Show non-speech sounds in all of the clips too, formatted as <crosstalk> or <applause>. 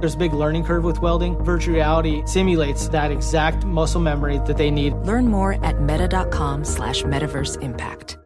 There's a big learning curve with welding. Virtual reality simulates that exact muscle memory that they need. Learn more at meta.com slash metaverse impact.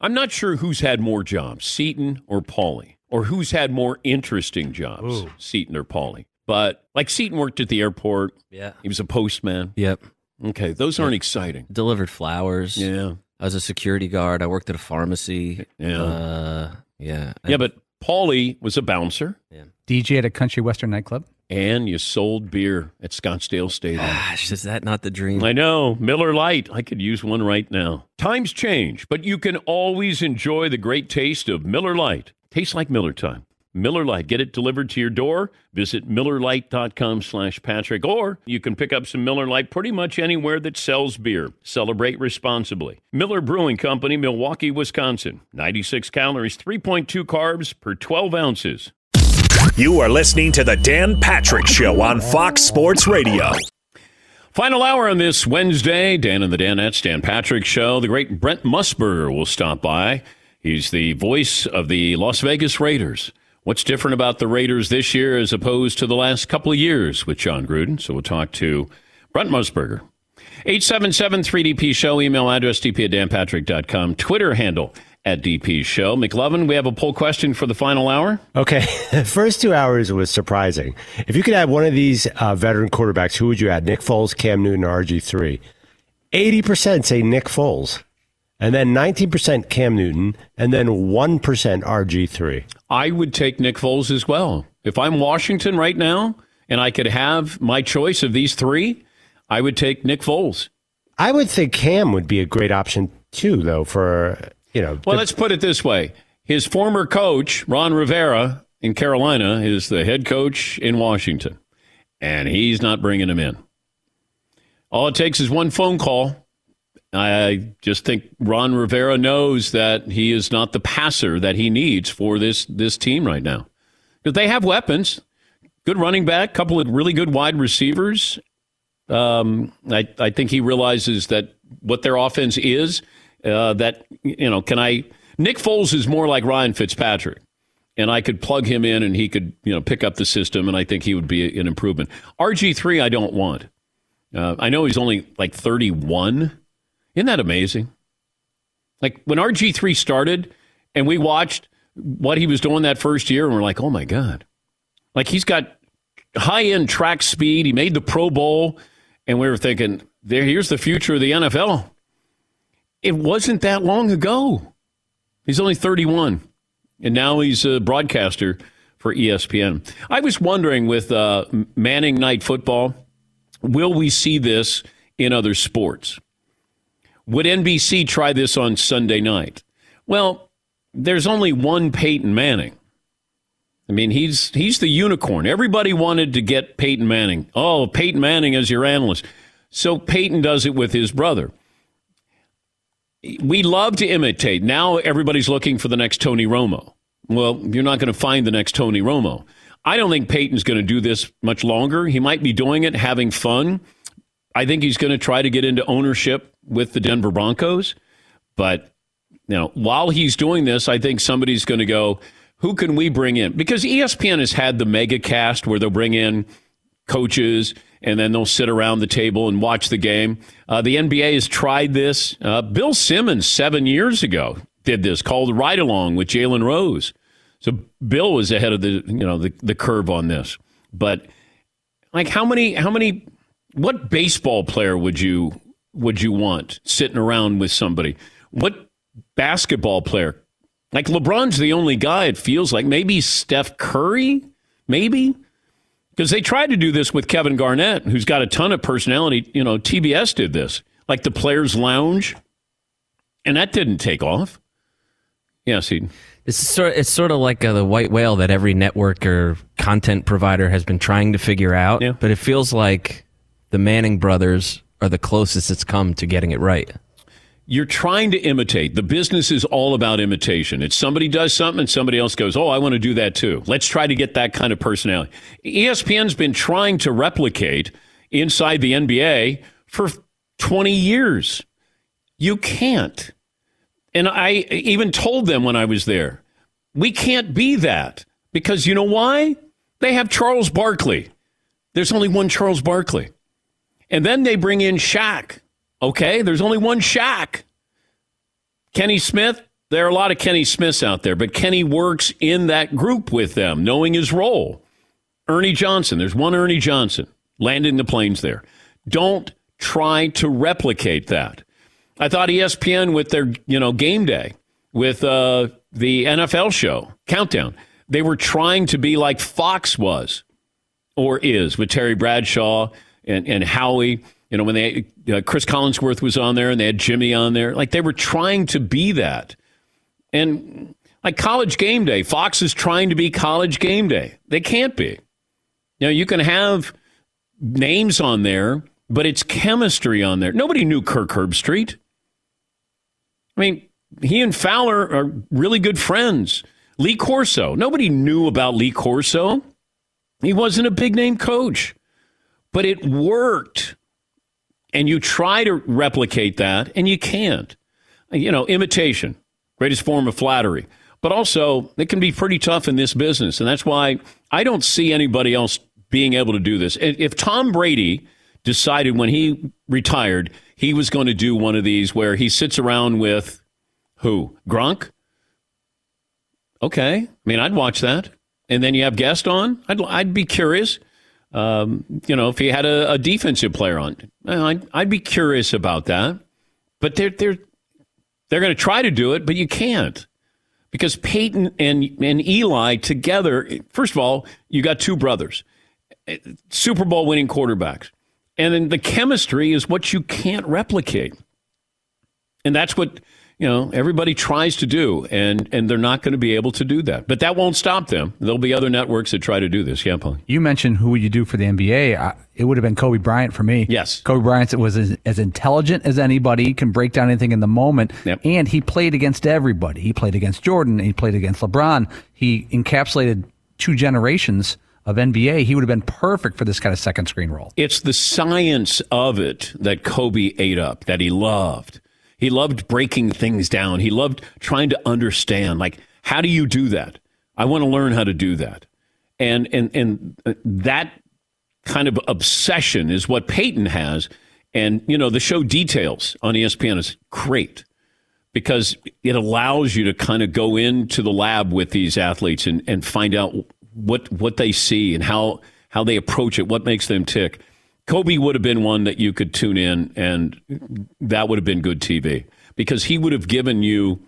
I'm not sure who's had more jobs, Seton or Paulie, or who's had more interesting jobs, Ooh. Seton or Paulie. But like Seton worked at the airport. Yeah. He was a postman. Yep. Okay, those aren't exciting. Delivered flowers. Yeah. I was a security guard. I worked at a pharmacy. Yeah. Uh, yeah. Yeah, but Paulie was a bouncer. Yeah. DJ at a country western nightclub. And you sold beer at Scottsdale Stadium. Gosh, is that not the dream? I know. Miller Lite. I could use one right now. Times change, but you can always enjoy the great taste of Miller Lite. Tastes like Miller time. Miller Lite. Get it delivered to your door. Visit MillerLite.com slash Patrick. Or you can pick up some Miller Lite pretty much anywhere that sells beer. Celebrate responsibly. Miller Brewing Company, Milwaukee, Wisconsin. 96 calories, 3.2 carbs per 12 ounces. You are listening to the Dan Patrick Show on Fox Sports Radio. Final hour on this Wednesday. Dan and the Danettes, Dan Patrick Show. The great Brent Musburger will stop by. He's the voice of the Las Vegas Raiders. What's different about the Raiders this year as opposed to the last couple of years with Jon Gruden? So we'll talk to Brent Musburger. 877-3DP Show, email address dp at danpatrick.com, Twitter handle at DP Show. McLovin, we have a poll question for the final hour. Okay. <laughs> First two hours was surprising. If you could add one of these uh, veteran quarterbacks, who would you add? Nick Foles, Cam Newton, or RG3? 80% say Nick Foles. And then 19% Cam Newton, and then 1% RG3. I would take Nick Foles as well. If I'm Washington right now and I could have my choice of these three, I would take Nick Foles. I would think Cam would be a great option too, though, for, you know. Well, the- let's put it this way. His former coach, Ron Rivera in Carolina, is the head coach in Washington, and he's not bringing him in. All it takes is one phone call. I just think Ron Rivera knows that he is not the passer that he needs for this this team right now. Because they have weapons, good running back, couple of really good wide receivers. Um, I I think he realizes that what their offense is. Uh, that you know, can I? Nick Foles is more like Ryan Fitzpatrick, and I could plug him in, and he could you know pick up the system, and I think he would be an improvement. RG three, I don't want. Uh, I know he's only like thirty one. Isn't that amazing? Like when RG three started, and we watched what he was doing that first year, and we're like, oh my god, like he's got high end track speed. He made the Pro Bowl, and we were thinking, there, here's the future of the NFL. It wasn't that long ago. He's only 31, and now he's a broadcaster for ESPN. I was wondering with uh, Manning Night Football, will we see this in other sports? Would NBC try this on Sunday night? Well, there's only one Peyton Manning. I mean, he's he's the unicorn. Everybody wanted to get Peyton Manning. Oh, Peyton Manning as your analyst. So Peyton does it with his brother. We love to imitate. Now everybody's looking for the next Tony Romo. Well, you're not going to find the next Tony Romo. I don't think Peyton's going to do this much longer. He might be doing it, having fun. I think he's going to try to get into ownership with the Denver Broncos. But you know, while he's doing this, I think somebody's going to go, who can we bring in? Because ESPN has had the mega cast where they'll bring in coaches and then they'll sit around the table and watch the game. Uh, the NBA has tried this. Uh, Bill Simmons, seven years ago, did this called Ride Along with Jalen Rose. So Bill was ahead of the you know the, the curve on this. But like how many how many what baseball player would you would you want sitting around with somebody? What basketball player? Like LeBron's the only guy it feels like. Maybe Steph Curry, maybe because they tried to do this with Kevin Garnett, who's got a ton of personality. You know, TBS did this, like the Players Lounge, and that didn't take off. Yes, he. It's sort. It's sort of like uh, the white whale that every network or content provider has been trying to figure out. Yeah. But it feels like the Manning brothers are the closest it's come to getting it right. You're trying to imitate. The business is all about imitation. It's somebody does something and somebody else goes, "Oh, I want to do that too." Let's try to get that kind of personality. ESPN's been trying to replicate inside the NBA for 20 years. You can't. And I even told them when I was there, we can't be that because you know why? They have Charles Barkley. There's only one Charles Barkley. And then they bring in Shaq. Okay, there's only one Shaq. Kenny Smith, there are a lot of Kenny Smiths out there, but Kenny works in that group with them, knowing his role. Ernie Johnson, there's one Ernie Johnson landing the planes there. Don't try to replicate that. I thought ESPN with their, you know, game day with uh, the NFL show, Countdown, they were trying to be like Fox was or is with Terry Bradshaw and, and Howie. You know, when they uh, Chris Collinsworth was on there and they had Jimmy on there, like they were trying to be that. And like college game day, Fox is trying to be college game day. They can't be. You know, you can have names on there, but it's chemistry on there. Nobody knew Kirk Herbstreit. I mean, he and Fowler are really good friends. Lee Corso. Nobody knew about Lee Corso. He wasn't a big name coach, but it worked. And you try to replicate that, and you can't. You know, imitation, greatest form of flattery. But also, it can be pretty tough in this business. And that's why I don't see anybody else being able to do this. If Tom Brady decided when he retired he was going to do one of these where he sits around with who? Gronk? Okay. I mean, I'd watch that. And then you have guest on. I'd, I'd be curious. Um, you know, if he had a, a defensive player on, I'd, I'd be curious about that. But they're they're they're going to try to do it, but you can't because Peyton and and Eli together. First of all, you got two brothers, Super Bowl winning quarterbacks, and then the chemistry is what you can't replicate, and that's what you know everybody tries to do, and and they're not going to be able to do that. But that won't stop them. There'll be other networks that try to do this. Yeah, Paul. You mentioned who would you do for the NBA. I, it would have been Kobe Bryant for me. Yes. Kobe Bryant was as, as intelligent as anybody, he can break down anything in the moment. Yep. And he played against everybody. He played against Jordan, he played against LeBron. He encapsulated two generations of NBA. He would have been perfect for this kind of second screen role. It's the science of it that Kobe ate up, that he loved. He loved breaking things down. He loved trying to understand, like, how do you do that? I want to learn how to do that. And and and uh, that kind of obsession is what Peyton has. And you know, the show details on ESPN is great because it allows you to kind of go into the lab with these athletes and, and find out what what they see and how how they approach it, what makes them tick. Kobe would have been one that you could tune in, and that would have been good TV because he would have given you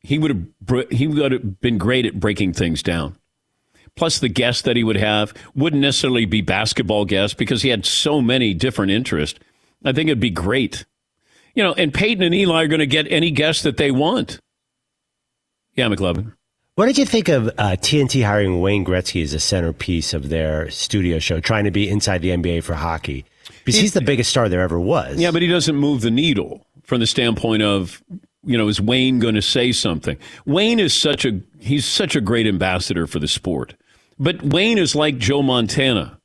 he would have he would have been great at breaking things down. Plus, the guests that he would have wouldn't necessarily be basketball guests because he had so many different interests. I think it'd be great, you know. And Peyton and Eli are going to get any guest that they want. Yeah, McLovin. What did you think of uh, TNT hiring Wayne Gretzky as a centerpiece of their studio show, trying to be inside the NBA for hockey? Because he's the biggest star there ever was. Yeah, but he doesn't move the needle from the standpoint of, you know, is Wayne going to say something? Wayne is such a he's such a great ambassador for the sport. but Wayne is like Joe Montana.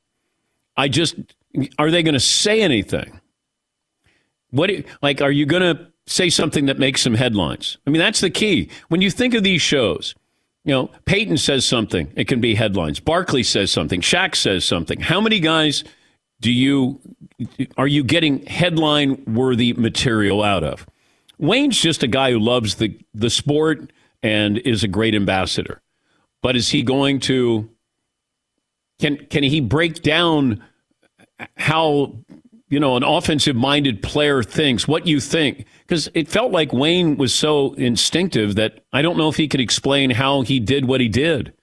I just are they going to say anything? What like are you going to say something that makes some headlines? I mean, that's the key. When you think of these shows, you know, Peyton says something, it can be headlines. Barkley says something, Shaq says something. How many guys do you are you getting headline worthy material out of? Wayne's just a guy who loves the the sport and is a great ambassador. But is he going to can can he break down how you know an offensive minded player thinks what you think because it felt like Wayne was so instinctive that I don't know if he could explain how he did what he did.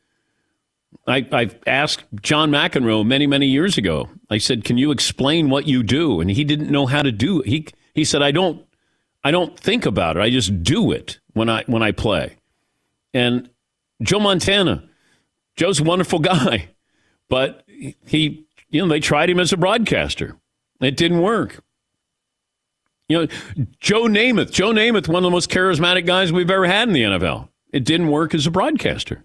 I, I've asked John McEnroe many, many years ago. I said, "Can you explain what you do?" And he didn't know how to do it. He he said, "I don't, I don't think about it. I just do it when I when I play." And Joe Montana, Joe's a wonderful <laughs> guy, but he, you know, they tried him as a broadcaster. It didn't work. You know, Joe Namath, Joe Namath, one of the most charismatic guys we've ever had in the NFL. It didn't work as a broadcaster.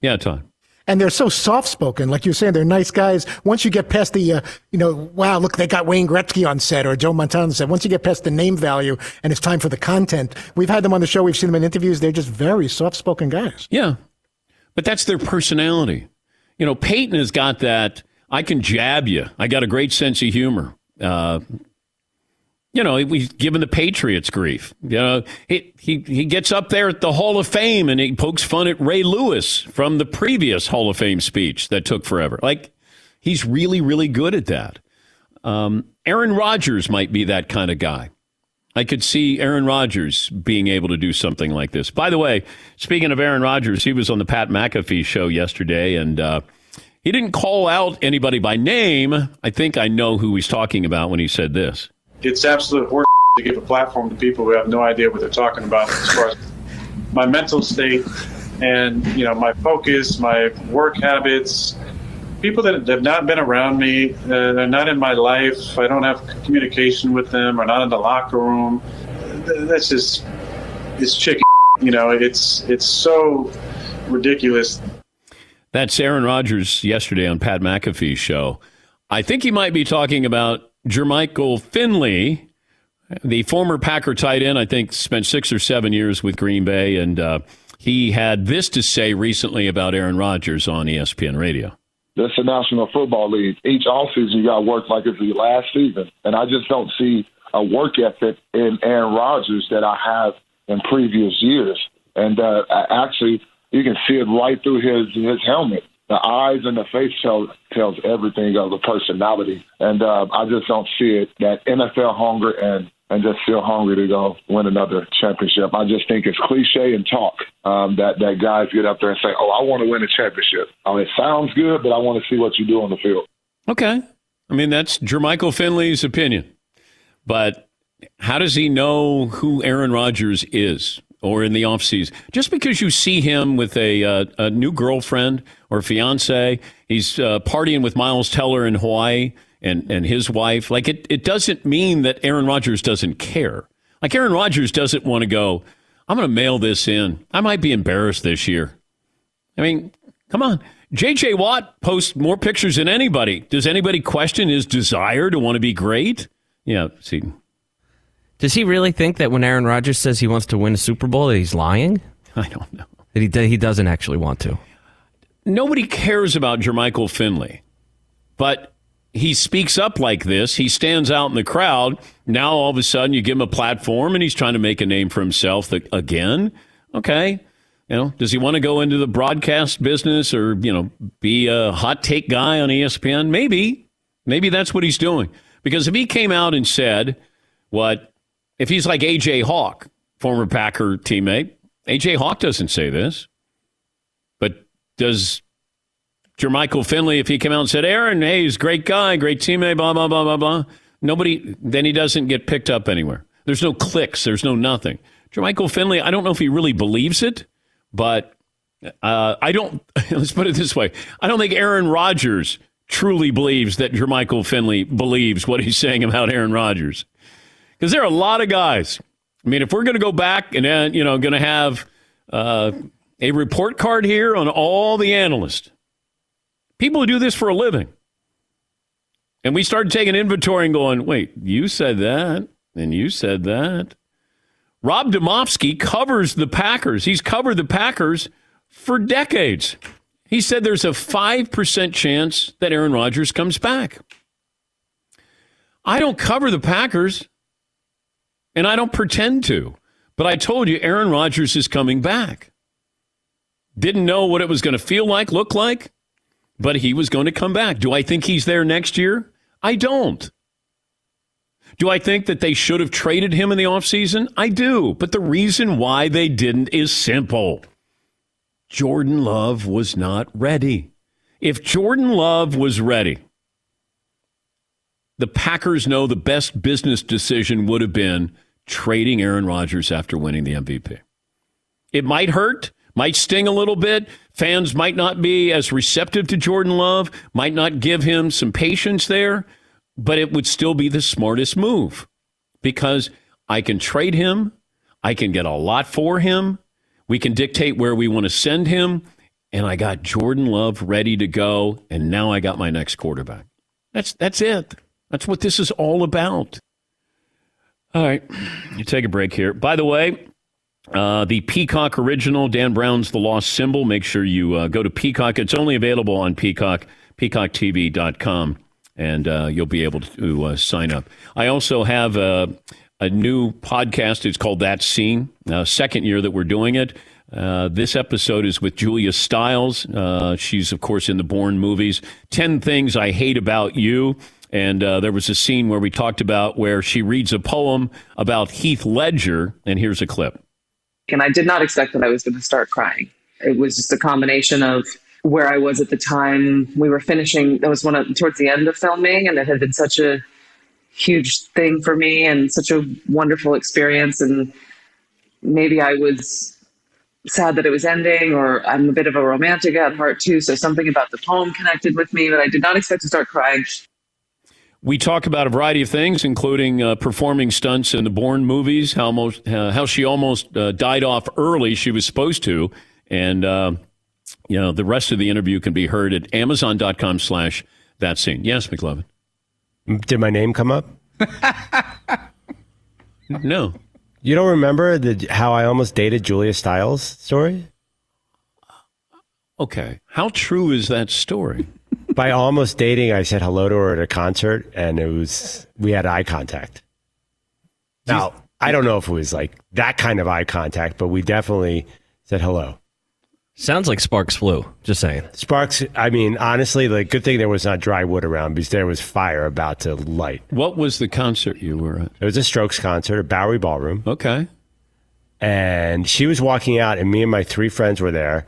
Yeah, Todd and they're so soft spoken. Like you're saying, they're nice guys. Once you get past the, uh, you know, wow, look, they got Wayne Gretzky on set or Joe Montana on set. Once you get past the name value and it's time for the content, we've had them on the show. We've seen them in interviews. They're just very soft spoken guys. Yeah. But that's their personality. You know, Peyton has got that. I can jab you. I got a great sense of humor. Uh, you know, we've given the Patriots grief. You know, he, he, he gets up there at the Hall of Fame and he pokes fun at Ray Lewis from the previous Hall of Fame speech that took forever. Like, he's really, really good at that. Um, Aaron Rodgers might be that kind of guy. I could see Aaron Rodgers being able to do something like this. By the way, speaking of Aaron Rodgers, he was on the Pat McAfee show yesterday and, uh, he didn't call out anybody by name. I think I know who he's talking about when he said this it's absolute horse to give a platform to people who have no idea what they're talking about as far as my mental state and you know my focus, my work habits. People that have not been around me, uh, they're not in my life. I don't have communication with them, or not in the locker room. That's just it's chicken. You know, it's it's so ridiculous. That's Aaron Rodgers yesterday on Pat McAfee's show. I think he might be talking about Jermichael Finley, the former Packer tight end, I think spent six or seven years with Green Bay, and uh, he had this to say recently about Aaron Rodgers on ESPN Radio. This is the National Football League. Each offseason, you got to work like it's the last season, and I just don't see a work ethic in Aaron Rodgers that I have in previous years. And uh, actually, you can see it right through his his helmet the eyes and the face tell, tells everything of the personality. And uh, I just don't see it that NFL hunger and and just feel hungry to go win another championship. I just think it's cliche and talk um, that that guys get up there and say, "Oh, I want to win a championship." Oh, it sounds good, but I want to see what you do on the field. Okay, I mean that's Jermichael Finley's opinion, but how does he know who Aaron Rodgers is? Or in the off season. Just because you see him with a, uh, a new girlfriend or fiance, he's uh, partying with Miles Teller in Hawaii and, and his wife. Like it, it doesn't mean that Aaron Rodgers doesn't care. Like Aaron Rodgers doesn't want to go. I'm going to mail this in. I might be embarrassed this year. I mean, come on. J.J. Watt posts more pictures than anybody. Does anybody question his desire to want to be great? Yeah, see, does he really think that when Aaron Rodgers says he wants to win a Super Bowl that he's lying? <laughs> I don't know. That he he doesn't actually want to. Nobody cares about Jermichael Finley, but he speaks up like this. He stands out in the crowd. Now all of a sudden you give him a platform and he's trying to make a name for himself again. Okay. You know, does he want to go into the broadcast business or, you know, be a hot take guy on ESPN? Maybe. Maybe that's what he's doing. Because if he came out and said what if he's like AJ Hawk, former Packer teammate, AJ Hawk doesn't say this. But does Jermichael Finley, if he came out and said, Aaron, hey, he's a great guy, great teammate, blah, blah, blah, blah, blah, nobody, then he doesn't get picked up anywhere. There's no clicks, there's no nothing. Jermichael Finley, I don't know if he really believes it, but uh, I don't, <laughs> let's put it this way I don't think Aaron Rodgers truly believes that Jermichael Finley believes what he's saying about Aaron Rodgers because there are a lot of guys. I mean, if we're going to go back and uh, you know going to have uh, a report card here on all the analysts, People who do this for a living. And we started taking inventory and going, wait, you said that, and you said that. Rob Demovsky covers the Packers. He's covered the Packers for decades. He said there's a 5% chance that Aaron Rodgers comes back. I don't cover the Packers, and I don't pretend to. But I told you Aaron Rodgers is coming back. Didn't know what it was going to feel like, look like, but he was going to come back. Do I think he's there next year? I don't. Do I think that they should have traded him in the offseason? I do. But the reason why they didn't is simple Jordan Love was not ready. If Jordan Love was ready, the Packers know the best business decision would have been trading Aaron Rodgers after winning the MVP. It might hurt, might sting a little bit. Fans might not be as receptive to Jordan Love, might not give him some patience there, but it would still be the smartest move because I can trade him, I can get a lot for him, we can dictate where we want to send him, and I got Jordan Love ready to go, and now I got my next quarterback. That's that's it. That's what this is all about. All right, you take a break here. By the way, uh, the Peacock original, Dan Brown's The Lost Symbol. Make sure you uh, go to Peacock. It's only available on Peacock, peacocktv.com, and uh, you'll be able to uh, sign up. I also have a, a, new podcast. It's called That Scene, uh, second year that we're doing it. Uh, this episode is with Julia Stiles. she's, of course, in the Bourne movies. 10 Things I Hate About You. And uh, there was a scene where we talked about where she reads a poem about Heath Ledger, and here's a clip. And I did not expect that I was going to start crying. It was just a combination of where I was at the time. We were finishing, that was one of, towards the end of filming, and it had been such a huge thing for me and such a wonderful experience. And maybe I was sad that it was ending, or I'm a bit of a romantic at heart too. So something about the poem connected with me, but I did not expect to start crying. We talk about a variety of things, including uh, performing stunts in the Bourne movies, how, most, uh, how she almost uh, died off early. She was supposed to. And, uh, you know, the rest of the interview can be heard at amazon.com slash that scene. Yes, McLovin. Did my name come up? no. You don't remember the, how I almost dated Julia Stiles story? Okay. How true is that story? By almost dating, I said hello to her at a concert, and it was we had eye contact. Now I don't know if it was like that kind of eye contact, but we definitely said hello. Sounds like Sparks flew. Just saying. Sparks. I mean, honestly, the good thing there was not dry wood around because there was fire about to light. What was the concert you were at? It was a Strokes concert at Bowery Ballroom. Okay. And she was walking out, and me and my three friends were there,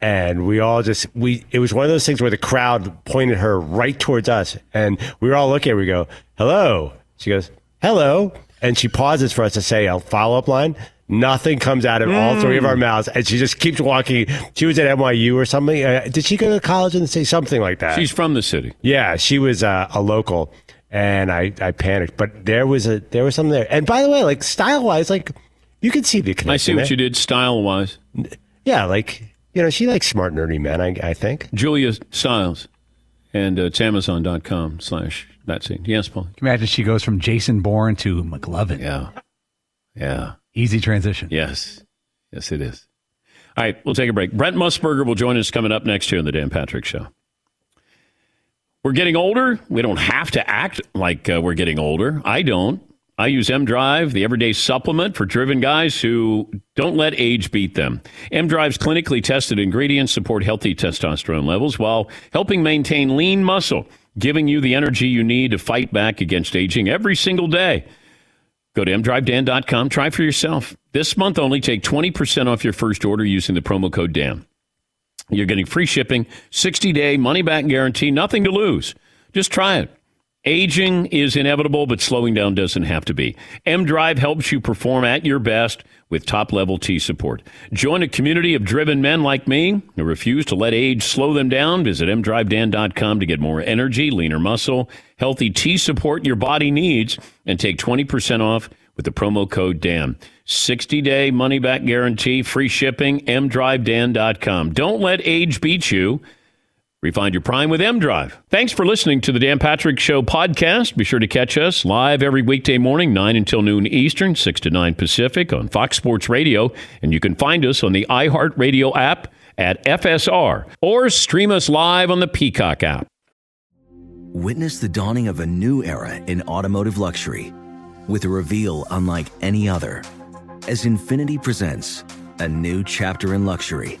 and we all just we it was one of those things where the crowd pointed her right towards us. And we were all looking at her. We go hello. She goes hello. And she pauses for us to say a follow-up line. Nothing comes out of mm. all three of our mouths. And she just keeps walking. She was at nyu or something. Uh, did she go to college and say something like that? She's from the city. Yeah she was uh, a local. And I, I panicked. But there was a there was something there. And by the way like style wise like you can see the connection i see what there. you did style wise yeah like you know, she likes smart, nerdy men, I, I think. Julia Stiles. And uh, it's amazon.com slash that scene. Yes, Paul. Can you imagine she goes from Jason Bourne to McLovin? Yeah. Yeah. Easy transition. Yes. Yes, it is. All right, we'll take a break. Brent Musburger will join us coming up next here on the Dan Patrick Show. We're getting older. We don't have to act like uh, we're getting older. I don't. I use M Drive, the everyday supplement for driven guys who don't let age beat them. M Drive's clinically tested ingredients support healthy testosterone levels while helping maintain lean muscle, giving you the energy you need to fight back against aging every single day. Go to mdrivedan.com, try for yourself. This month only take 20% off your first order using the promo code DAN. You're getting free shipping, 60 day money back guarantee, nothing to lose. Just try it. Aging is inevitable, but slowing down doesn't have to be. M Drive helps you perform at your best with top level T support. Join a community of driven men like me who refuse to let age slow them down. Visit mdrivedan.com to get more energy, leaner muscle, healthy T support your body needs, and take 20% off with the promo code DAN. 60 day money back guarantee, free shipping, mdrivedan.com. Don't let age beat you. Refine your prime with M Drive. Thanks for listening to the Dan Patrick Show podcast. Be sure to catch us live every weekday morning, 9 until noon Eastern, 6 to 9 Pacific on Fox Sports Radio. And you can find us on the iHeartRadio app at FSR or stream us live on the Peacock app. Witness the dawning of a new era in automotive luxury with a reveal unlike any other as Infiniti presents a new chapter in luxury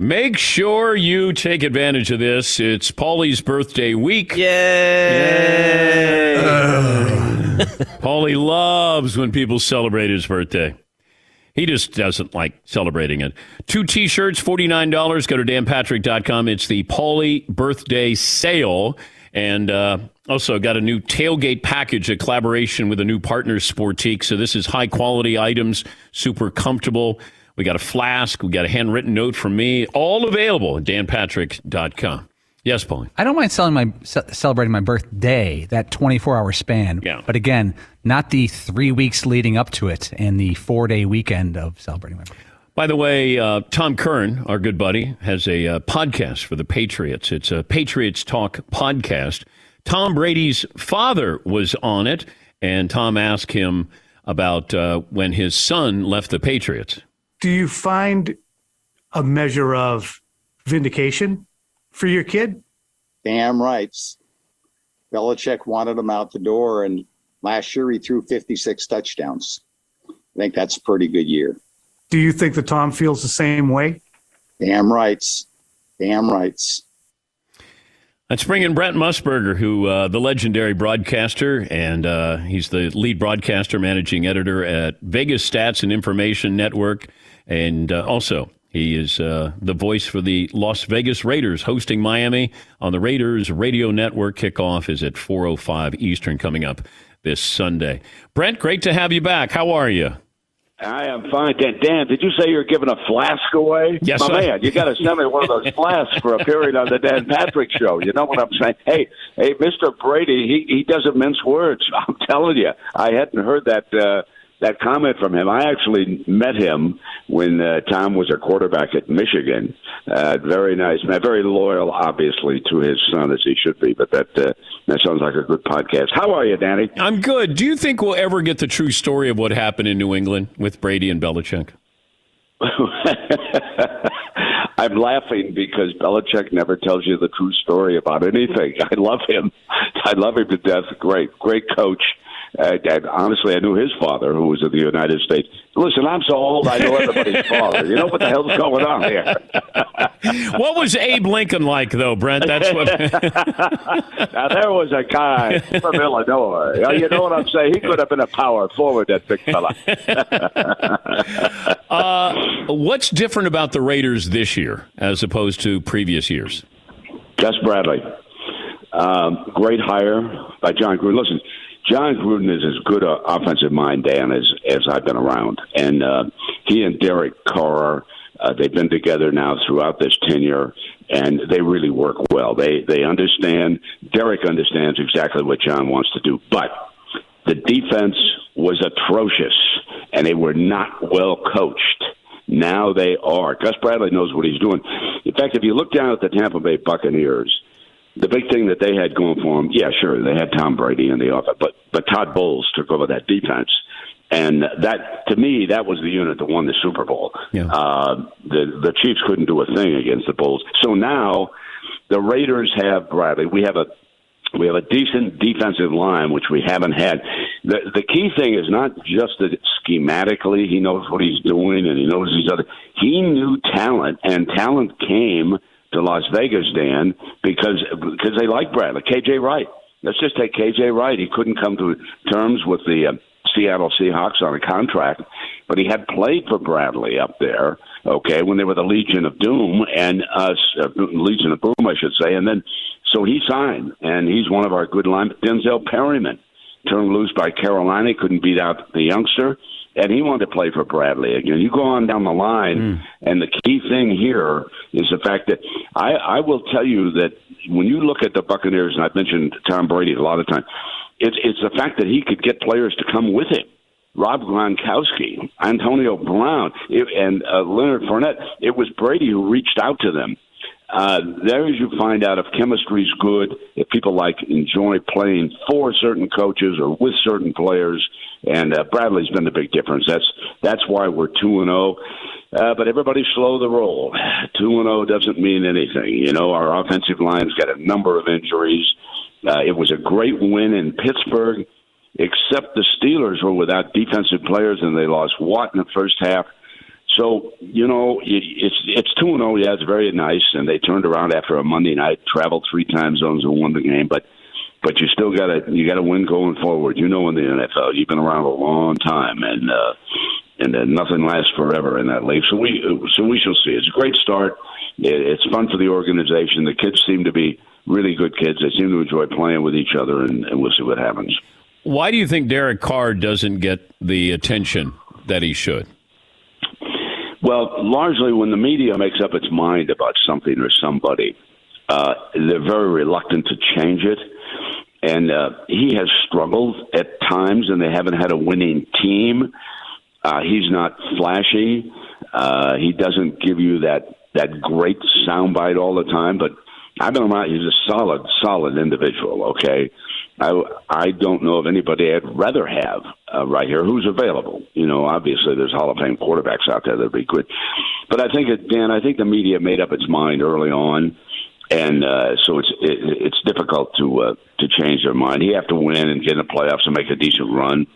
Make sure you take advantage of this. It's Paulie's birthday week. Yay! Yay. <laughs> Paulie loves when people celebrate his birthday. He just doesn't like celebrating it. Two t shirts, $49. Go to danpatrick.com. It's the Paulie birthday sale. And uh, also got a new tailgate package, a collaboration with a new partner, Sportique. So this is high quality items, super comfortable. We got a flask. We got a handwritten note from me. All available at danpatrick.com. Yes, Paul. I don't mind selling my celebrating my birthday, that 24 hour span. Yeah. But again, not the three weeks leading up to it and the four day weekend of celebrating my birthday. By the way, uh, Tom Curran, our good buddy, has a uh, podcast for the Patriots. It's a Patriots Talk podcast. Tom Brady's father was on it, and Tom asked him about uh, when his son left the Patriots. Do you find a measure of vindication for your kid? Damn rights. Belichick wanted him out the door, and last year he threw 56 touchdowns. I think that's a pretty good year. Do you think that Tom feels the same way? Damn rights. Damn rights. Let's bring in Brent Musburger, who uh, the legendary broadcaster, and uh, he's the lead broadcaster, managing editor at Vegas Stats and Information Network, and uh, also he is uh, the voice for the Las Vegas Raiders, hosting Miami on the Raiders Radio Network. Kickoff is at 4:05 Eastern, coming up this Sunday. Brent, great to have you back. How are you? I am fine. Dan, Dan, did you say you're giving a flask away? Yes, My I- man, you got to send me one of those flasks for a period on the Dan Patrick Show. You know what I'm saying? Hey, hey, Mr. Brady, he he doesn't mince words. <laughs> I'm telling you, I hadn't heard that uh, that comment from him. I actually met him when uh, Tom was a quarterback at Michigan. Uh, very nice man, very loyal, obviously, to his son as he should be. But that uh, that sounds like a good podcast. How are you, Danny? I'm good. Do you think we'll ever get the true story of what happened in New England with Brady and Belichick? <laughs> I'm laughing because Belichick never tells you the true story about anything. <laughs> I love him. I love him to death. Great, great coach. Uh, honestly, I knew his father, who was in the United States. Listen, I'm so old, I know everybody's <laughs> father. You know what the hell's going on here? <laughs> what was Abe Lincoln like, though, Brent? That's what. <laughs> now there was a guy from Illinois. Uh, You know what I'm saying? He could have been a power forward, that big fella. uh, what's different about the Raiders this year as opposed to previous years? Gus Bradley. Um, great hire by Jon Gruden. Listen, Jon Gruden is as good an offensive mind, Dan, as, as I've been around. And uh, he and Derek Carr, uh, they've been together now throughout this tenure, and they really work well. They, they understand, Derek understands exactly what John wants to do. But the defense was atrocious, and they were not well coached. Now they are. Gus Bradley knows what he's doing. In fact, if you look down at the Tampa Bay Buccaneers, the big thing that they had going for them, yeah, sure, they had Tom Brady in the offense, but but Todd Bowles took over that defense, and that to me that was the unit that won the Super Bowl. Yeah. Uh, the the Chiefs couldn't do a thing against the Bulls, so now the Raiders have Bradley. We have a we have a decent defensive line, which we haven't had. The the key thing is not just that schematically he knows what he's doing and he knows these other. He knew talent, and talent came to Las Vegas, Dan, because because they like Bradley. KJ Wright. Let's just take KJ Wright. He couldn't come to terms with the uh, Seattle Seahawks on a contract, but he had played for Bradley up there. Okay, when they were the Legion of Doom and us uh, Legion of Boom, I should say, and then so he signed, and he's one of our good line. Denzel Perryman turned loose by Carolina, couldn't beat out the youngster and he wanted to play for Bradley again. You go on down the line, and the key thing here is the fact that I, I will tell you that when you look at the Buccaneers, and I've mentioned Tom Brady a lot of times, it's it's the fact that he could get players to come with him. Rob Gronkowski, Antonio Brown, it, and uh, Leonard Fournette. It was Brady who reached out to them. Uh, there as you find out if chemistry's good, if people like enjoy playing for certain coaches or with certain players. And uh, Bradley's been the big difference. That's that's why we're two and zero. Uh, but everybody slow the roll. Two and zero doesn't mean anything. You know, our offensive line's got a number of injuries. Uh, it was a great win in Pittsburgh, except the Steelers were without defensive players and they lost Watt in the first half. So you know it's it's two and zero. Yeah, it's very nice, and they turned around after a Monday night, traveled three time zones and won the game. But but you still got to you got to win going forward. You know, in the NFL, you've been around a long time, and uh, and uh, nothing lasts forever in that league. So we so we shall see. It's a great start. It, it's fun for the organization. The kids seem to be really good kids. They seem to enjoy playing with each other, and, and we'll see what happens. Why do you think Derek Carr doesn't get the attention that he should? Well, largely when the media makes up its mind about something or somebody, uh, they're very reluctant to change it. And uh, he has struggled at times, and they haven't had a winning team. Uh, he's not flashy. Uh, he doesn't give you that that great soundbite all the time. But I've been around. He's a solid, solid individual. Okay, I I don't know of anybody I'd rather have uh, right here who's available. You know, obviously there's Hall of Fame quarterbacks out there that'd be good, but I think it, Dan, I think the media made up its mind early on, and uh, so it's it, it's difficult to uh, to change their mind. He have to win and get in the playoffs and make a decent run.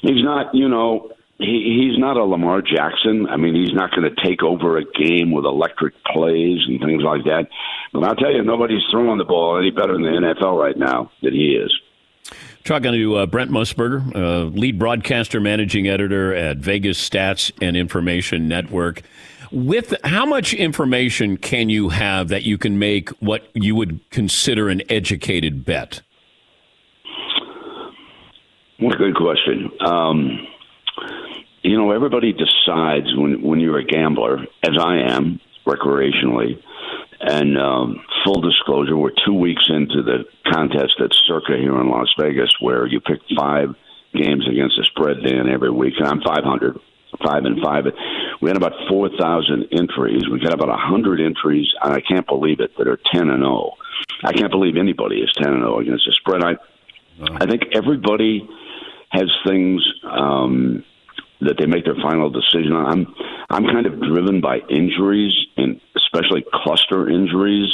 He's not, you know, he, he's not a Lamar Jackson. I mean, he's not going to take over a game with electric plays and things like that. But I'll tell you, nobody's throwing the ball any better in the NFL right now than he is. Talking to uh, Brent Musburger, uh, lead broadcaster, managing editor at Vegas Stats and Information Network. With how much information can you have that you can make what you would consider an educated bet? What a good question. Um, you know, everybody decides when when you're a gambler, as I am recreationally. And um, full disclosure, we're two weeks into the contest at Circa here in Las Vegas, where you pick five games against the spread, Dan, every week. And I'm 500, five and five. We had about 4,000 entries. We got about a 100 entries, and I can't believe it, that are 10 and 0. I can't believe anybody is 10 and 0 against the spread. I, I think everybody has things um, that they make their final decision on. I'm I'm kind of driven by injuries and especially cluster injuries,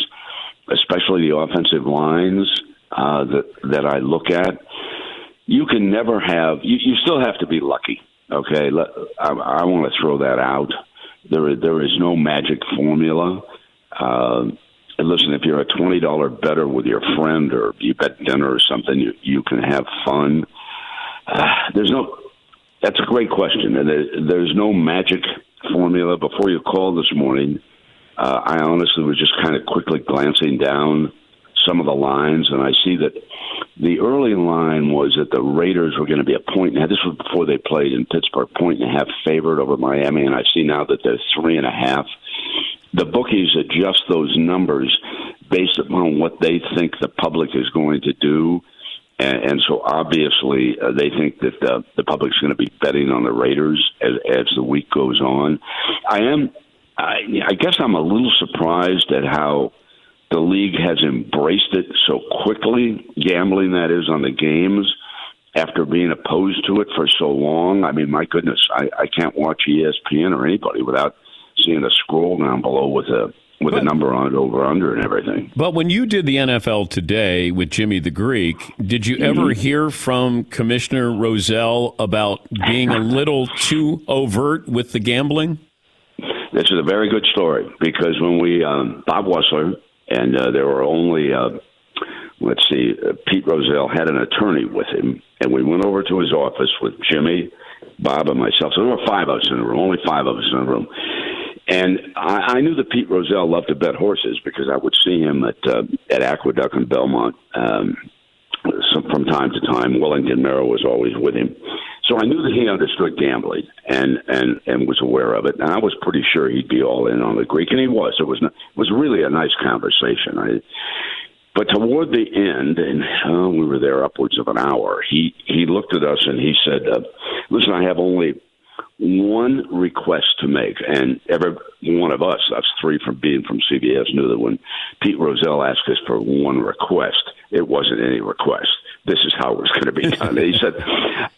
especially the offensive lines uh, that that I look at. You can never have. You, you still have to be lucky. Okay, Let, I, I want to throw that out. There there is no magic formula. Uh, listen, if you're a twenty dollar better with your friend or you bet dinner or something, you you can have fun. Uh, there's no that's a great question, and there's no magic formula. Before you called this morning, uh, I honestly was just kind of quickly glancing down some of the lines, and I see that the early line was that the Raiders were going to be a point. Now, this was before they played in Pittsburgh, point and a half favored over Miami, and I see now that they're three and a half. The bookies adjust those numbers based upon what they think the public is going to do and, and so obviously uh, they think that uh, the public's going to be betting on the Raiders as, as the week goes on. I am, I, I guess, I'm a little surprised at how the league has embraced it so quickly. Gambling, that is, on the games after being opposed to it for so long. I mean, my goodness, I, I can't watch ESPN or anybody without seeing a scroll down below with a with but, a number on it over under and everything. But when you did the NFL today with Jimmy the Greek, did you ever mm-hmm. hear from Commissioner Rozelle about being a little too overt with the gambling? This is a very good story because when we um, Bob Wussler and uh, there were only uh, let's see, uh, Pete Rozelle had an attorney with him, and we went over to his office with Jimmy, Bob, and myself. So there were five of us in the room, only five of us in the room. And I, I knew that Pete Rozelle loved to bet horses because I would see him at uh, at Aqueduct and Belmont um, some, from time to time. Wellington Mara was always with him, so I knew that he understood gambling and and and was aware of it. And I was pretty sure he'd be all in on the Greek, and he was. It was not, it was really a nice conversation. I, but toward the end, and uh, we were there upwards of an hour, he he looked at us and he said, uh, "Listen, I have only." one request to make, and every one of us, us three from being from CBS, knew that when Pete Rozelle asked us for one request, it wasn't any request. This is how it was going to be done. he said,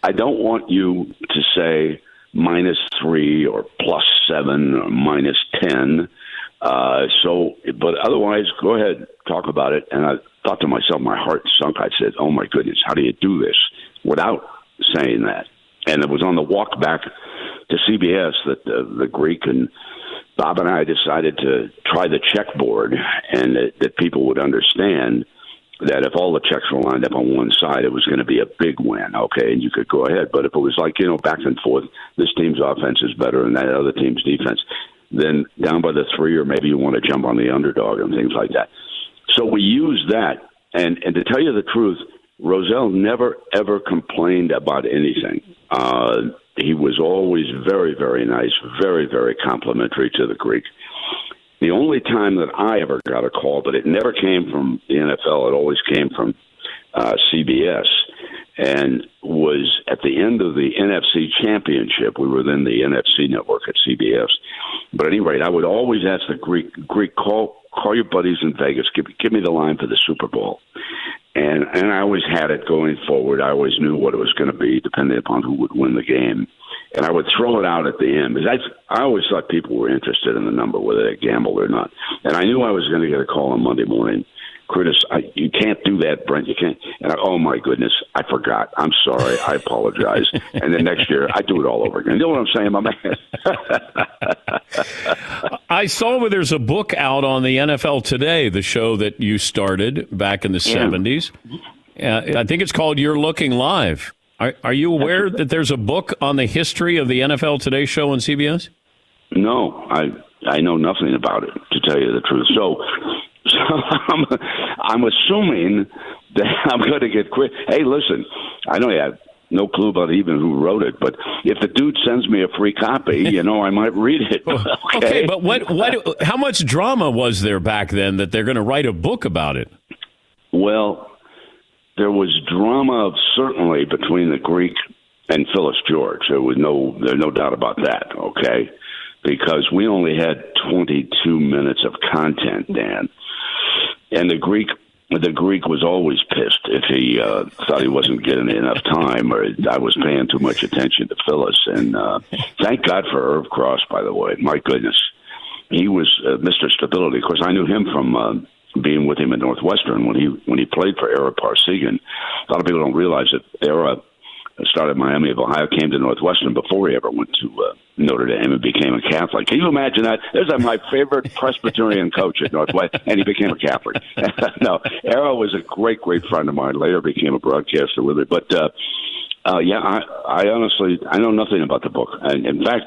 "I don't want you to say minus three or plus seven or minus ten. Uh, so, but otherwise, go ahead, talk about it." And I thought to myself, my heart sunk. I said, "Oh my goodness, how do you do this without saying that?" And it was on the walk back to CBS that the, the Greek and Bob and I decided to try the checkboard and that, that people would understand that if all the checks were lined up on one side, it was going to be a big win. Okay, and you could go ahead. But if it was like you know back and forth, this team's offense is better than that other team's defense, then down by the three, or maybe you want to jump on the underdog and things like that. So we used that, and and to tell you the truth, Rozelle never ever complained about anything. Uh, he was always very, very nice, very, very complimentary to the Greek. The only time that I ever got a call, but it never came from the NFL, it always came from uh, CBS, and was at the end of the NFC Championship. We were then the NFC network at CBS. But at any rate, I would always ask the Greek, Greek call call your buddies in Vegas. Give, give me the line for the Super Bowl and and I always had it going forward. I always knew what it was going to be, depending upon who would win the game, and I would throw it out at the end because I I always thought people were interested in the number, whether they gambled or not, and I knew I was going to get a call on Monday morning Curtis, I, you can't do that, Brent. You can't. And I, oh my goodness, I forgot. I'm sorry. I apologize. <laughs> and then next year, I do it all over again. You know what I'm saying, my man? <laughs> I saw where there's a book out on the NFL Today, the show that you started back in the Yeah. 70s. Uh, I think it's called You're Looking Live. Are, are you aware that there's a book on the history of the NFL Today show on CBS? No, I I know nothing about it to tell you the truth. So, <laughs> so I'm I'm assuming that <laughs> I'm going to get quit. Hey, listen, I know you have no clue about even who wrote it, but if the dude sends me a free copy, you know, I might read it. <laughs> Okay, Okay, but what, what, how much drama was there back then that they're going to write a book about it? Well, there was drama certainly between the Greek and Phyllis George. There was no there's no doubt about that. Okay, because we only had 22 minutes of content, Dan, and the Greek. The Greek was always pissed if he uh, thought he wasn't getting enough time, or I was paying too much attention to Phyllis. And uh, thank God for Irv Cross, by the way. My goodness, he was uh, Mr. Stability. Of course, I knew him from uh, being with him at Northwestern when he when he played for Ara Parseghian. A lot of people don't realize that Ara started Miami of Ohio, came to Northwestern before he ever went to uh, Notre Dame and became a Catholic. Can you imagine that? There's uh, my favorite <laughs> Presbyterian coach at Northwestern, and he became a Catholic. <laughs> no, Ara was a great, great friend of mine. Later became a broadcaster with me. But uh, uh, yeah, I, I honestly I know nothing about the book. And in fact,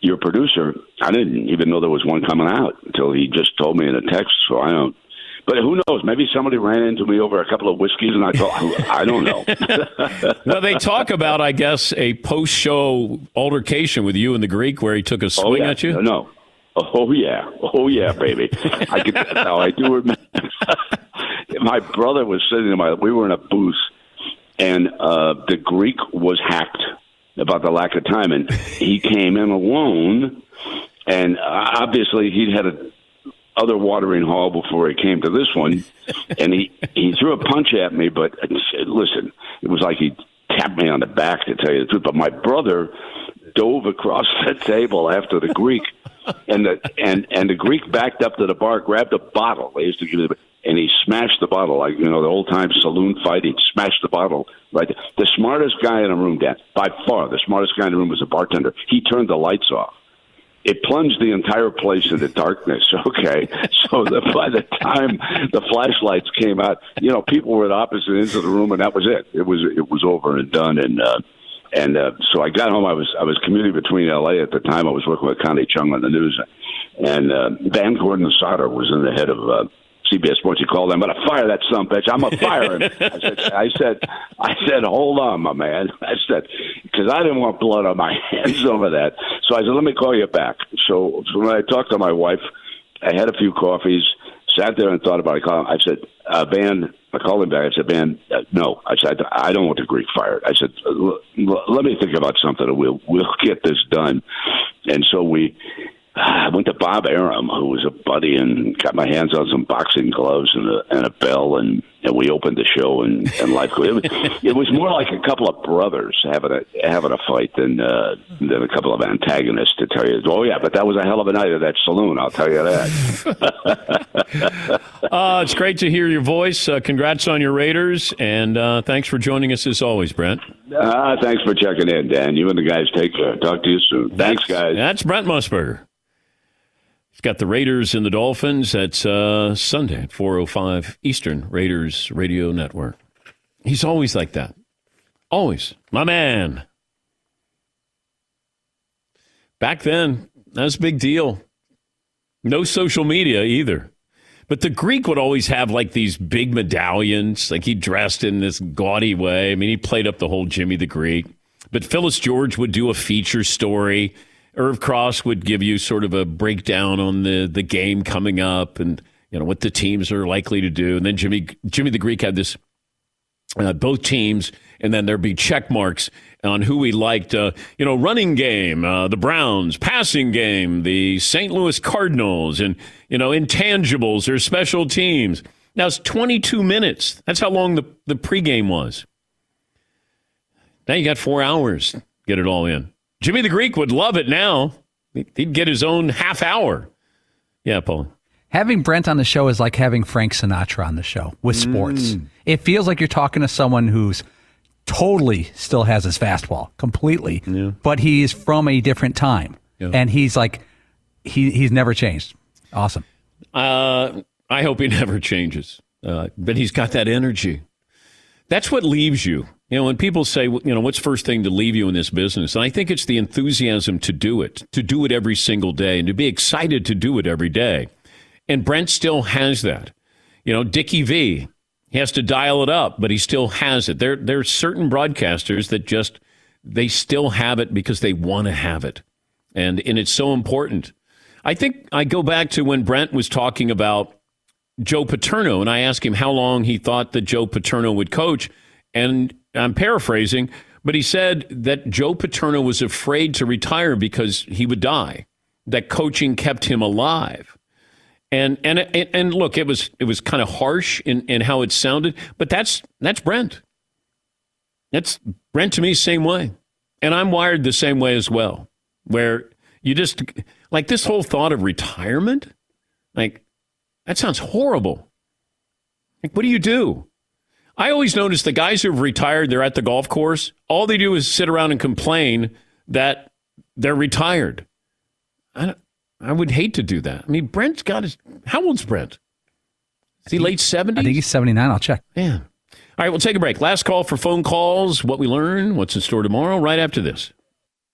your producer, I didn't even know there was one coming out until he just told me in a text. So I don't. But who knows? Maybe somebody ran into me over a couple of whiskeys, and I thought, I don't know. <laughs> well, they talk about, I guess, a post-show altercation with you and the Greek where he took a swing oh, yeah. at you. No. Oh yeah. Oh yeah, baby. I can, now I do remember. <laughs> my brother was sitting in my. We were in a booth, and uh, the Greek was hacked about the lack of time, and he came in alone, and uh, obviously he'd had a other watering hole before he came to this one, <laughs> and he he threw a punch at me. But uh, listen, it was like he tapped me on the back to tell you the truth. But my brother dove across <laughs> the table after the Greek, and the and and the Greek backed up to the bar, grabbed a bottle. They used to give it, and he smashed the bottle like you know the old time saloon fight. He smashed the bottle right. There. The smartest guy in the room, Dan, by far, the smartest guy in the room was a bartender. He turned the lights off it plunged the entire place into darkness. <laughs> Okay, so that by the time the flashlights came out, you know, people were at opposite ends of the room, and that was it. It was it was over and done. And uh, and uh, so I got home. I was I was commuting between L.A. at the time. I was working with Connie Chung on the news, and uh, Van Gordon Sauter was in the head of. Uh, CBS Sports, called. I'm going to fire that son bitch. I'm to fire him. <laughs> I said, I said, I said, hold on, my man. I said, because I didn't want blood on my <laughs> hands over that. So I said, let me call you back. So, so when I talked to my wife, I had a few coffees, sat there and thought about it. I said, uh, Van, I called him back. I said, Van, uh, no. I said, I don't want the Greek fired. I said, l- l- let me think about something and we'll, we'll get this done. And so we, I <sighs> went to Bob Arum, who was a buddy, and got my hands on some boxing gloves and a, and a bell, and, and we opened the show. And, and life, it was, it was more like a couple of brothers having a having a fight than uh, than a couple of antagonists. To tell you, oh yeah, but that was a hell of a night at that saloon. I'll tell you that. <laughs> Uh, it's great to hear your voice. Uh, congrats on your Raiders, and uh, thanks for joining us as always, Brent. Ah, thanks for checking in, Dan. You and the guys take care. Talk to you soon. Thanks, guys. That's Brent Musburger. He's got the Raiders and the Dolphins. That's uh, Sunday at 4.05 Eastern, Raiders Radio Network. He's always like that. Always. My man. Back then, that was a big deal. No social media either. But the Greek would always have like these big medallions. Like he dressed in this gaudy way. I mean, he played up the whole Jimmy the Greek. But Phyllis George would do a feature story. Irv Cross would give you sort of a breakdown on the, the game coming up and you know what the teams are likely to do. And then Jimmy Jimmy the Greek had this uh, both teams, and then there'd be check marks on who we liked. Uh, you know, running game, uh, the Browns, passing game, the St. Louis Cardinals, and you know, intangibles or special teams. Now it's 22 minutes. That's how long the the pregame was. Now you got four hours. Get it all in. Jimmy the Greek would love it now. He'd get his own half hour. Yeah, Paul. Having Brent on the show is like having Frank Sinatra on the show with sports. Mm. It feels like you're talking to someone who's totally still has his fastball completely, but he's from a different time. Yeah. And he's like, he, he's never changed. Awesome. Uh, I hope he <laughs> never changes. Uh, but he's got that energy. That's what leaves you. You know, when people say, you know, what's first thing to leave you in this business? And I think it's the enthusiasm to do it, to do it every single day, and to be excited to do it every day. And Brent still has that. You know, Dickie V, he has to dial it up, but he still has it. There, there are certain broadcasters that just, they still have it because they want to have it. And, and it's so important. I think I go back to when Brent was talking about Joe Paterno, and I asked him how long he thought that Joe Paterno would coach. And I'm paraphrasing, but he said that Joe Paterno was afraid to retire because he would die, that coaching kept him alive. And and and, look, it was it was kind of harsh in, in how it sounded, but that's that's Brent. That's Brent to me, same way. And I'm wired the same way as well, where you just like this whole thought of retirement, like that sounds horrible. Like, what do you do? I always notice the guys who've retired, they're at the golf course. All they do is sit around and complain that they're retired. I, I would hate to do that. I mean, Brent's got his. How old's Brent? Is he late 70s? I think he's 79. I'll check. Yeah. All right, we'll take a break. Last call for phone calls, what we learn, what's in store tomorrow, right after this.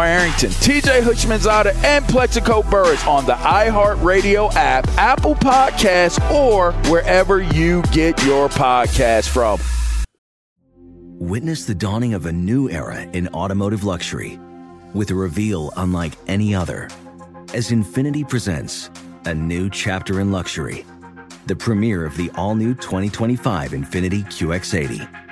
Arrington, TJ Houshmandzadeh, and Plaxico Burress on the iHeartRadio app, Apple Podcasts, or wherever you get your podcasts from. Witness the dawning of a new era in automotive luxury with a reveal unlike any other as Infiniti presents a new chapter in luxury, the premiere of the all new 2025 Infiniti QX80.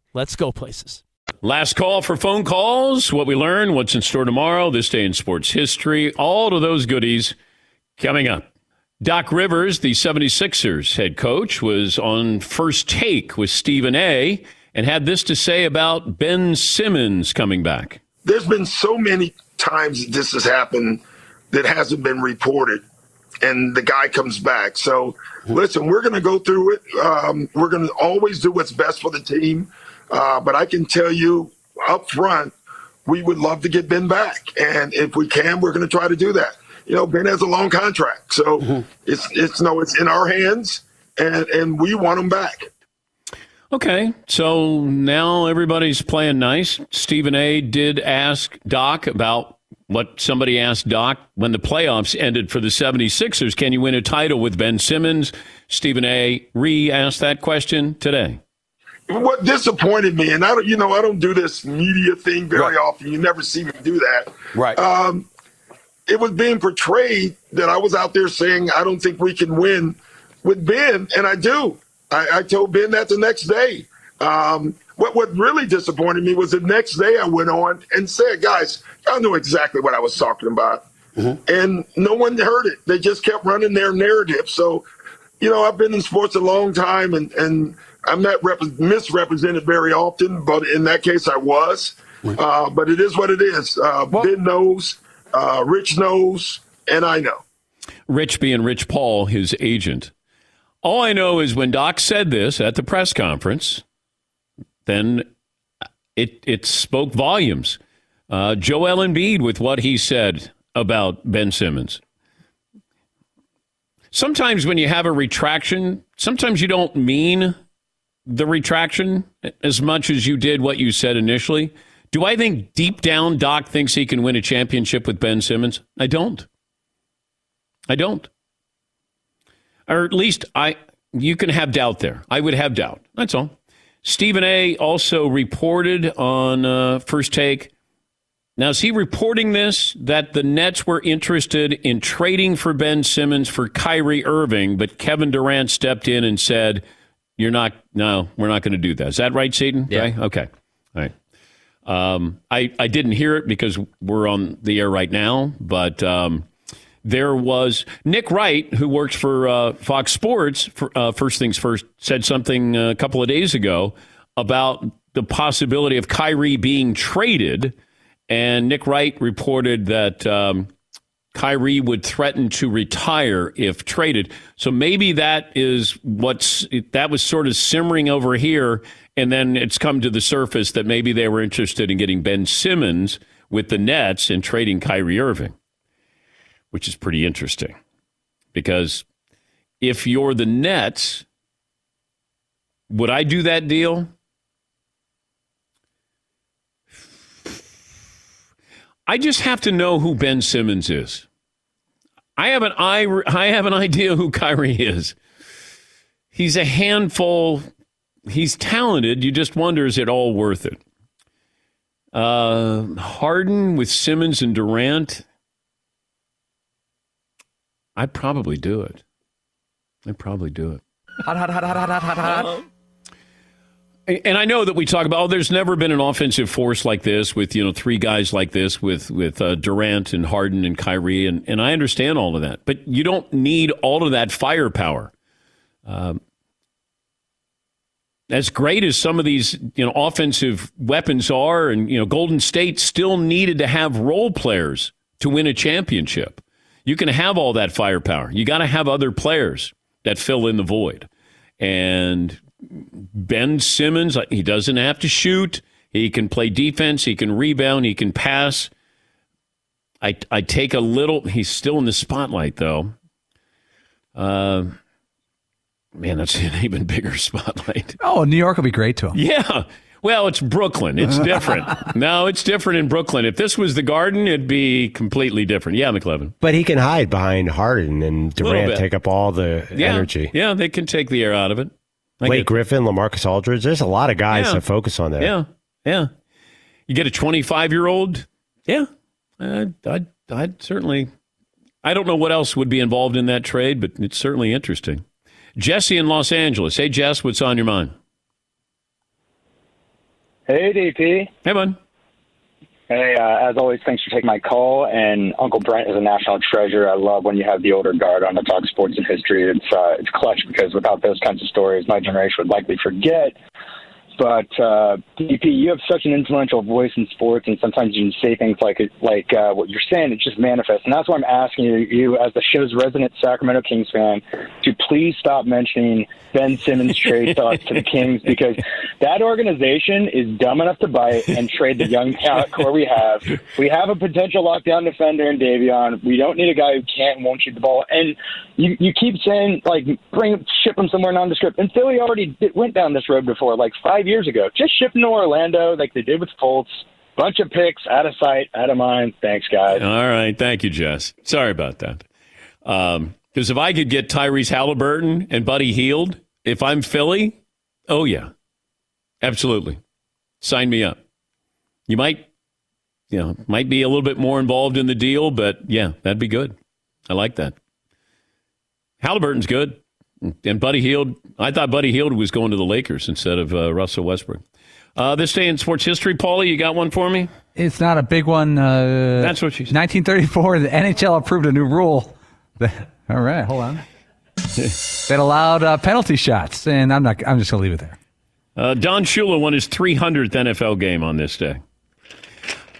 let's go places. Last call for phone calls. What we learn, what's in store tomorrow, this day in sports history, all of those goodies coming up. Doc Rivers, the 76ers head coach, was on first take with Stephen A. and had this to say about Ben Simmons coming back. There's been so many times this has happened that hasn't been reported, and the guy comes back. So, listen, we're going to go through it. Um, we're going to always do what's best for the team. Uh, but I can tell you up front, we would love to get Ben back. And if we can, we're going to try to do that you know, Ben has a long contract, so mm-hmm. it's it's no, it's in our hands, and and we want him back. Okay, so now everybody's playing nice. Stephen A. did ask Doc about what somebody asked Doc when the playoffs ended for the 76ers. Can you win a title with Ben Simmons? Stephen A. re asked that question today. What disappointed me, and I don't, you know, I don't do this media thing very right. often. You never see me do that. Right. Um, it was being portrayed that I was out there saying, I don't think we can win with Ben, and I do. I, I told Ben that the next day. Um, what, what really disappointed me was the next day I went on and said, guys, y'all knew exactly what I was talking about. Mm-hmm. And no one heard it. They just kept running their narrative. So, you know, I've been in sports a long time and, and I'm not rep- misrepresented very often, but in that case I was. Uh, but it is what it is. Uh, well, ben knows. Uh, Rich knows, and I know. Rich being Rich Paul, his agent. All I know is when Doc said this at the press conference, then it it spoke volumes. Uh, Joel Embiid with what he said about Ben Simmons. Sometimes when you have a retraction, sometimes you don't mean the retraction as much as you did what you said initially. Do I think deep down Doc thinks he can win a championship with Ben Simmons? I don't. I don't. Or at least I you can have doubt there. I would have doubt. That's all. Stephen A also reported on uh, first take. Now, is he reporting this that the Nets were interested in trading for Ben Simmons for Kyrie Irving, but Kevin Durant stepped in and said, You're not, no, we're not going to do that. Is that right, Seton? Yeah. Okay. okay. All right. Um, I, I didn't hear it because we're on the air right now, but um, there was Nick Wright, who works for uh, Fox Sports, for, uh, First Things First, said something a couple of days ago about the possibility of Kyrie being traded. And Nick Wright reported that um, Kyrie would threaten to retire if traded. So maybe that is what's that was sort of simmering over here and then it's come to the surface that maybe they were interested in getting Ben Simmons with the Nets and trading Kyrie Irving, which is pretty interesting. Because if you're the Nets, would I do that deal? I just have to know who Ben Simmons is. I have an I, I have an idea who Kyrie is. He's a handful he's talented. You just wonder is it all worth it? Uh, Harden with Simmons and Durant. I'd probably do it. I'd probably do it. Hot, hot, hot, hot, hot, hot, hot. And I know that we talk about, oh, there's never been an offensive force like this with, you know, three guys like this with, with uh, Durant and Harden and Kyrie. And, and I understand all of that. But you don't need all of that firepower. Um, as great as some of these you know offensive weapons are, and you know Golden State still needed to have role players to win a championship. You can have all that firepower. You got to have other players that fill in the void. And Ben Simmons, he doesn't have to shoot. He can play defense. He can rebound. He can pass. I I take a little. He's still in the spotlight though. Uh, man, that's an <laughs> even bigger spotlight. Oh, New York will be great to him. Yeah. Well, it's Brooklyn. It's <laughs> different. no, it's different in Brooklyn. If this was the Garden, it'd be completely different. Yeah, McLovin. But he can hide behind Harden and Durant take up all the Yeah. energy. Yeah, they can take the air out of it. I Blake Griffin, LaMarcus Aldridge. There's a lot of guys Yeah. that focus on that. Yeah, yeah. You get a 25 year old. Yeah, I'd, I'd, I'd certainly. I don't know what else would be involved in that trade, but it's certainly interesting. Jesse in Los Angeles. Hey, Jess, what's on your mind? Hey, DP. Hey, bud. Hey, uh, as always, thanks for taking my call. And Uncle Brent is a national treasure. I love when you have the older guard on to talk sports and history. It's uh, it's clutch because without those kinds of stories, my generation would likely forget. But uh, DP, you have such an influential voice in sports, and sometimes you can say things like like uh, what you're saying. It just manifests, and that's why I'm asking you, you as the show's resident Sacramento Kings fan, to please stop mentioning Ben Simmons trade <laughs> thoughts to the Kings because that organization is dumb enough to bite and trade the young talent <laughs> core we have. We have a potential lockdown defender in Davion. We don't need a guy who can't and won't shoot the ball. And you you keep saying like bring ship him somewhere nondescript. And Philly already did, went down this road before, like five years ago. Just ship him to Orlando, like they did with Fultz. Bunch of picks, out of sight, out of mind. Thanks, guys. All right. Thank you, Jess. Sorry about that. Um, because if I could get Tyrese Halliburton and Buddy Hield, if I'm Philly, oh, yeah. Absolutely. Sign me up. You might, you know, might be a little bit more involved in the deal, but yeah, that'd be good. I like that. Halliburton's good. And Buddy Hield, I thought Buddy Hield was going to the Lakers instead of uh, Russell Westbrook. Uh, this day in sports history, Paulie, you got one for me? It's not a big one. Uh, That's what she said. 1934, the NHL approved a new rule. that- <laughs> all right, hold on. that allowed uh, penalty shots, and I'm not. I'm just gonna leave it there. Uh, Don Shula won his 300th NFL game on this day.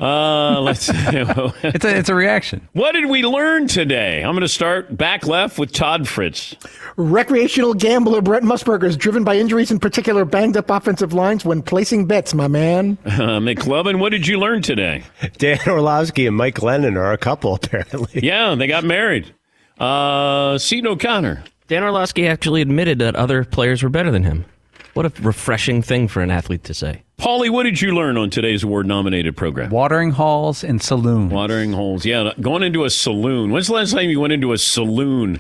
Uh, let's. <laughs> it's a it's a reaction. What did we learn today? I'm going to start back left with Todd Fritz. Recreational gambler Brent Musburger is driven by injuries, in particular banged up offensive lines when placing bets, my man. <laughs> Uh, McLovin, what did you learn today? Dan Orlovsky and Mike Lennon are a couple, <laughs> apparently. Yeah, they got married. Uh, Seton O'Connor. Dan Orlovsky actually admitted that other players were better than him. What a refreshing thing for an athlete to say. Paulie, what did you learn on today's award nominated program? Watering holes and saloons. Watering holes. Yeah, going into a saloon. When's the last time you went into a saloon?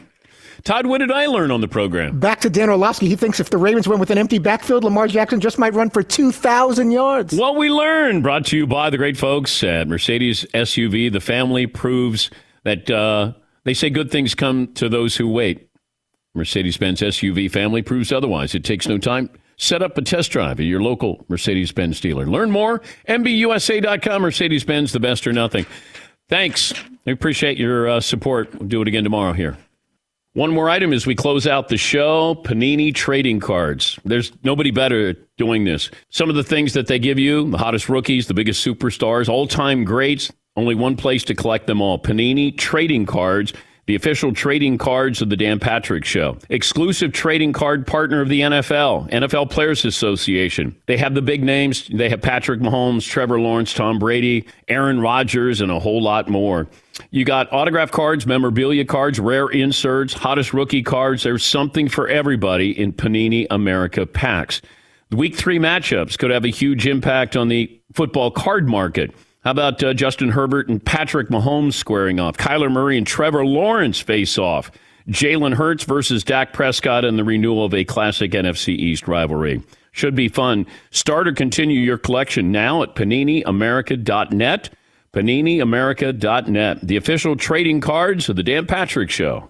Todd, what did I learn on the program? Back to Dan Orlovsky. He thinks if the Ravens went with an empty backfield, Lamar Jackson just might run for 2,000 yards. What we learned, brought to you by the great folks at Mercedes SUV. The family proves that uh, they say good things come to those who wait. Mercedes Benz SUV family proves otherwise. It takes no time. Set up a test drive at your local Mercedes Benz dealer. Learn more, MBUSA.com. Mercedes Benz, the best or nothing. Thanks. We appreciate your uh, support. We'll do it again tomorrow here. One more item as we close out the show Panini trading cards. There's nobody better at doing this. Some of the things that they give you the hottest rookies, the biggest superstars, all time greats. Only one place to collect them all Panini trading cards. The official trading cards of the Dan Patrick Show. Exclusive trading card partner of the NFL, NFL Players Association. They have the big names. They have Patrick Mahomes, Trevor Lawrence, Tom Brady, Aaron Rodgers, and a whole lot more. You got autograph cards, memorabilia cards, rare inserts, hottest rookie cards. There's something for everybody in Panini America packs. The week three matchups could have a huge impact on the football card market. How about uh, Justin Herbert and Patrick Mahomes squaring off? Kyler Murray and Trevor Lawrence face off. Jalen Hurts versus Dak Prescott and the renewal of a classic NFC East rivalry. Should be fun. Start or continue your collection now at PaniniAmerica.net. PaniniAmerica.net, the official trading cards of the Dan Patrick Show.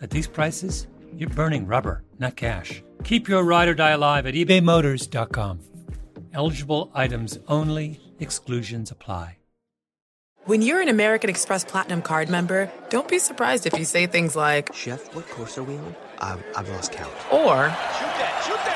at these prices, you're burning rubber, not cash. Keep your ride or die alive at ebaymotors.com. Eligible items only, exclusions apply. When you're an American Express Platinum card member, don't be surprised if you say things like, Chef, what course are we on? I've, I've lost count. or, Shoot that, shoot that!